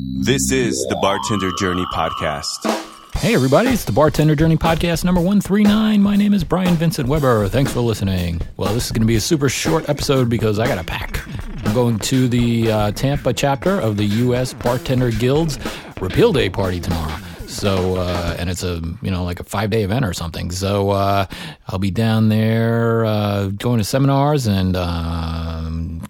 This is the Bartender Journey Podcast. Hey, everybody, it's the Bartender Journey Podcast number 139. My name is Brian Vincent Weber. Thanks for listening. Well, this is going to be a super short episode because I got a pack. I'm going to the uh, Tampa chapter of the U.S. Bartender Guild's Repeal Day party tomorrow. So, uh, and it's a, you know, like a five day event or something. So, uh, I'll be down there, uh, going to seminars and, um,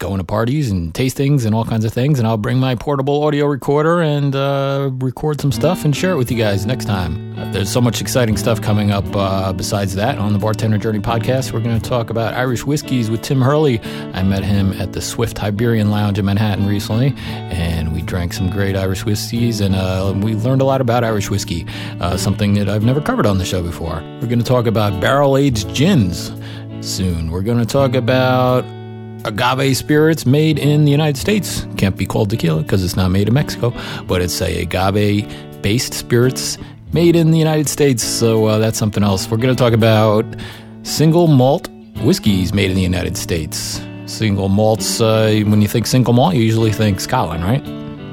going to parties and tastings and all kinds of things. And I'll bring my portable audio recorder and, uh, record some stuff and share it with you guys next time. There's so much exciting stuff coming up, uh, besides that on the Bartender Journey podcast. We're going to talk about Irish whiskeys with Tim Hurley. I met him at the Swift Hibernian Lounge in Manhattan recently, and we drank some great Irish whiskeys and, uh, we learned a lot about Irish whiskey, uh, something that I've never covered on the show before. We're going to talk about barrel aged gins soon. We're going to talk about agave spirits made in the United States. Can't be called tequila because it's not made in Mexico, but it's a agave based spirits made in the United States. So uh, that's something else. We're going to talk about single malt whiskeys made in the United States. Single malts, uh, when you think single malt, you usually think Scotland, right?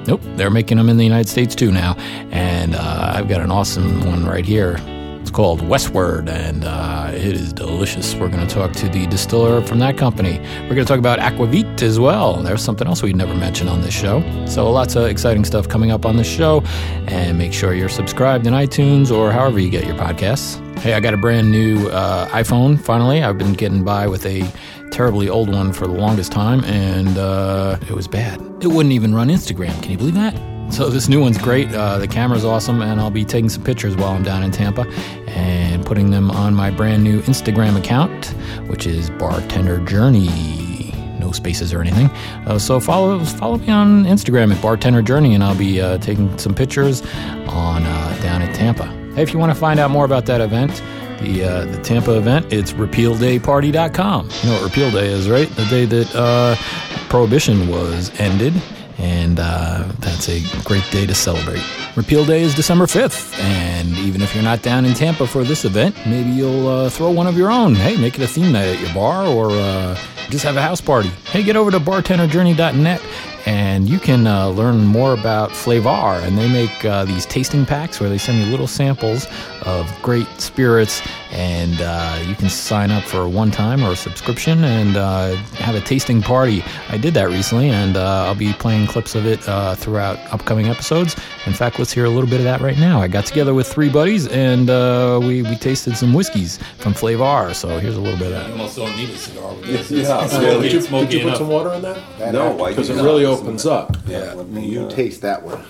Nope, they're making them in the United States too now. And uh, I've got an awesome one right here. It's called Westward, and uh, it is delicious. We're going to talk to the distiller from that company. We're going to talk about Aquavit as well. There's something else we never mentioned on this show. So lots of exciting stuff coming up on this show. And make sure you're subscribed in iTunes or however you get your podcasts. Hey, I got a brand new uh, iPhone finally. I've been getting by with a terribly old one for the longest time, and uh, it was bad. It wouldn't even run Instagram. Can you believe that? So this new one's great. Uh, the camera's awesome, and I'll be taking some pictures while I'm down in Tampa and putting them on my brand new Instagram account, which is Bartender Journey. No spaces or anything. Uh, so follow follow me on Instagram at Bartender Journey, and I'll be uh, taking some pictures on uh, down in Tampa. Hey, if you want to find out more about that event, the uh, the Tampa event, it's repealdayparty.com. You know what repeal day is, right? The day that uh, prohibition was ended and uh, that's a great day to celebrate. Repeal Day is December 5th, and even if you're not down in Tampa for this event, maybe you'll uh, throw one of your own. Hey, make it a theme night at your bar or uh, just have a house party. Hey, get over to bartenderjourney.net and you can uh, learn more about Flaviar. And they make uh, these tasting packs where they send you little samples of great spirits, and uh, you can sign up for a one time or a subscription and uh, have a tasting party. I did that recently, and uh, I'll be playing clips of it uh, throughout upcoming episodes. In fact, let's hear a little bit of that right now. I got together with three buddies, and we, we tasted some whiskeys from Flaviar. So here's a little bit of that. You almost don't need a cigar with Yeah, this. yeah. It's Did you, did you put enough. some water in that? No, I Because it really opens up. Yeah. Let me you taste that one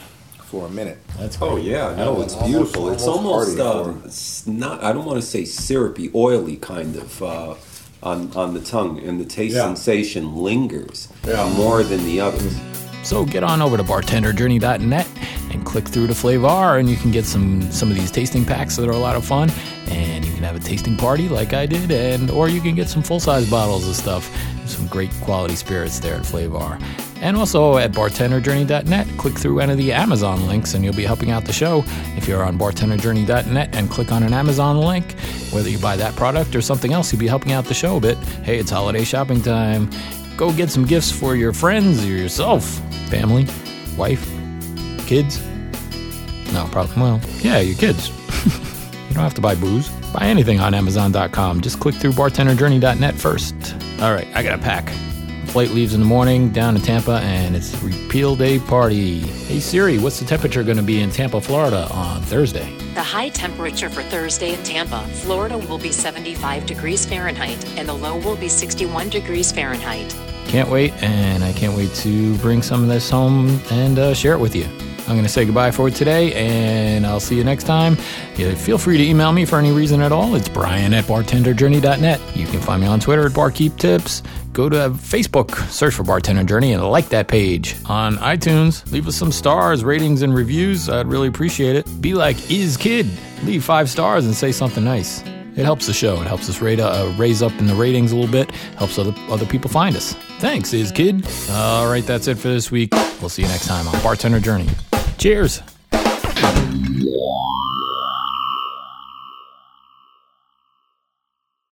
for a minute. That's Oh yeah, no, it's Almost- beautiful. It's almost almost hearty um, it's not. I don't want to say syrupy, oily kind of uh, on on the tongue, and the taste Yeah. sensation lingers Yeah. more than the others. So get on over to bartenderjourney.net and click through to Flaviar, and you can get some some of these tasting packs that are a lot of fun. And you can have a tasting party like I did, and or you can get some full size bottles of stuff. Some great quality spirits there at Flaviar. And also at bartenderjourney.net, click through any of the Amazon links, and you'll be helping out the show. If you're on bartenderjourney.net and click on an Amazon link, whether you buy that product or something else, you'll be helping out the show a bit. Hey, it's holiday shopping time. Go get some gifts for your friends or yourself, family, wife, kids. No, probably, well, yeah, your kids. you don't have to buy booze. Buy anything on Amazon.com. Just click through bartenderjourney.net first. All right, I got a pack. Flight leaves in the morning down to Tampa, and it's Repeal Day party. Hey Siri, what's the temperature going to be in Tampa, Florida on Thursday? The high temperature for Thursday in Tampa, Florida will be 75 degrees Fahrenheit and the low will be 61 degrees Fahrenheit. Can't wait, and I can't wait to bring some of this home and uh, share it with you. I'm going to say goodbye for today, and I'll see you next time. Yeah, feel free to email me for any reason at all. It's brian at bartenderjourney.net. You can find me on Twitter at barkeeptips. Go to Facebook, search for Bartender Journey, and like that page. On iTunes, leave us some stars, ratings, and reviews. I'd really appreciate it. Be like Is Kid. Leave five stars and say something nice. It helps the show. It helps us rate, uh, raise up in the ratings a little bit. Helps other other people find us. Thanks, is kid. All right, that's it for this week. We'll see you next time on Bartender Journey. Cheers.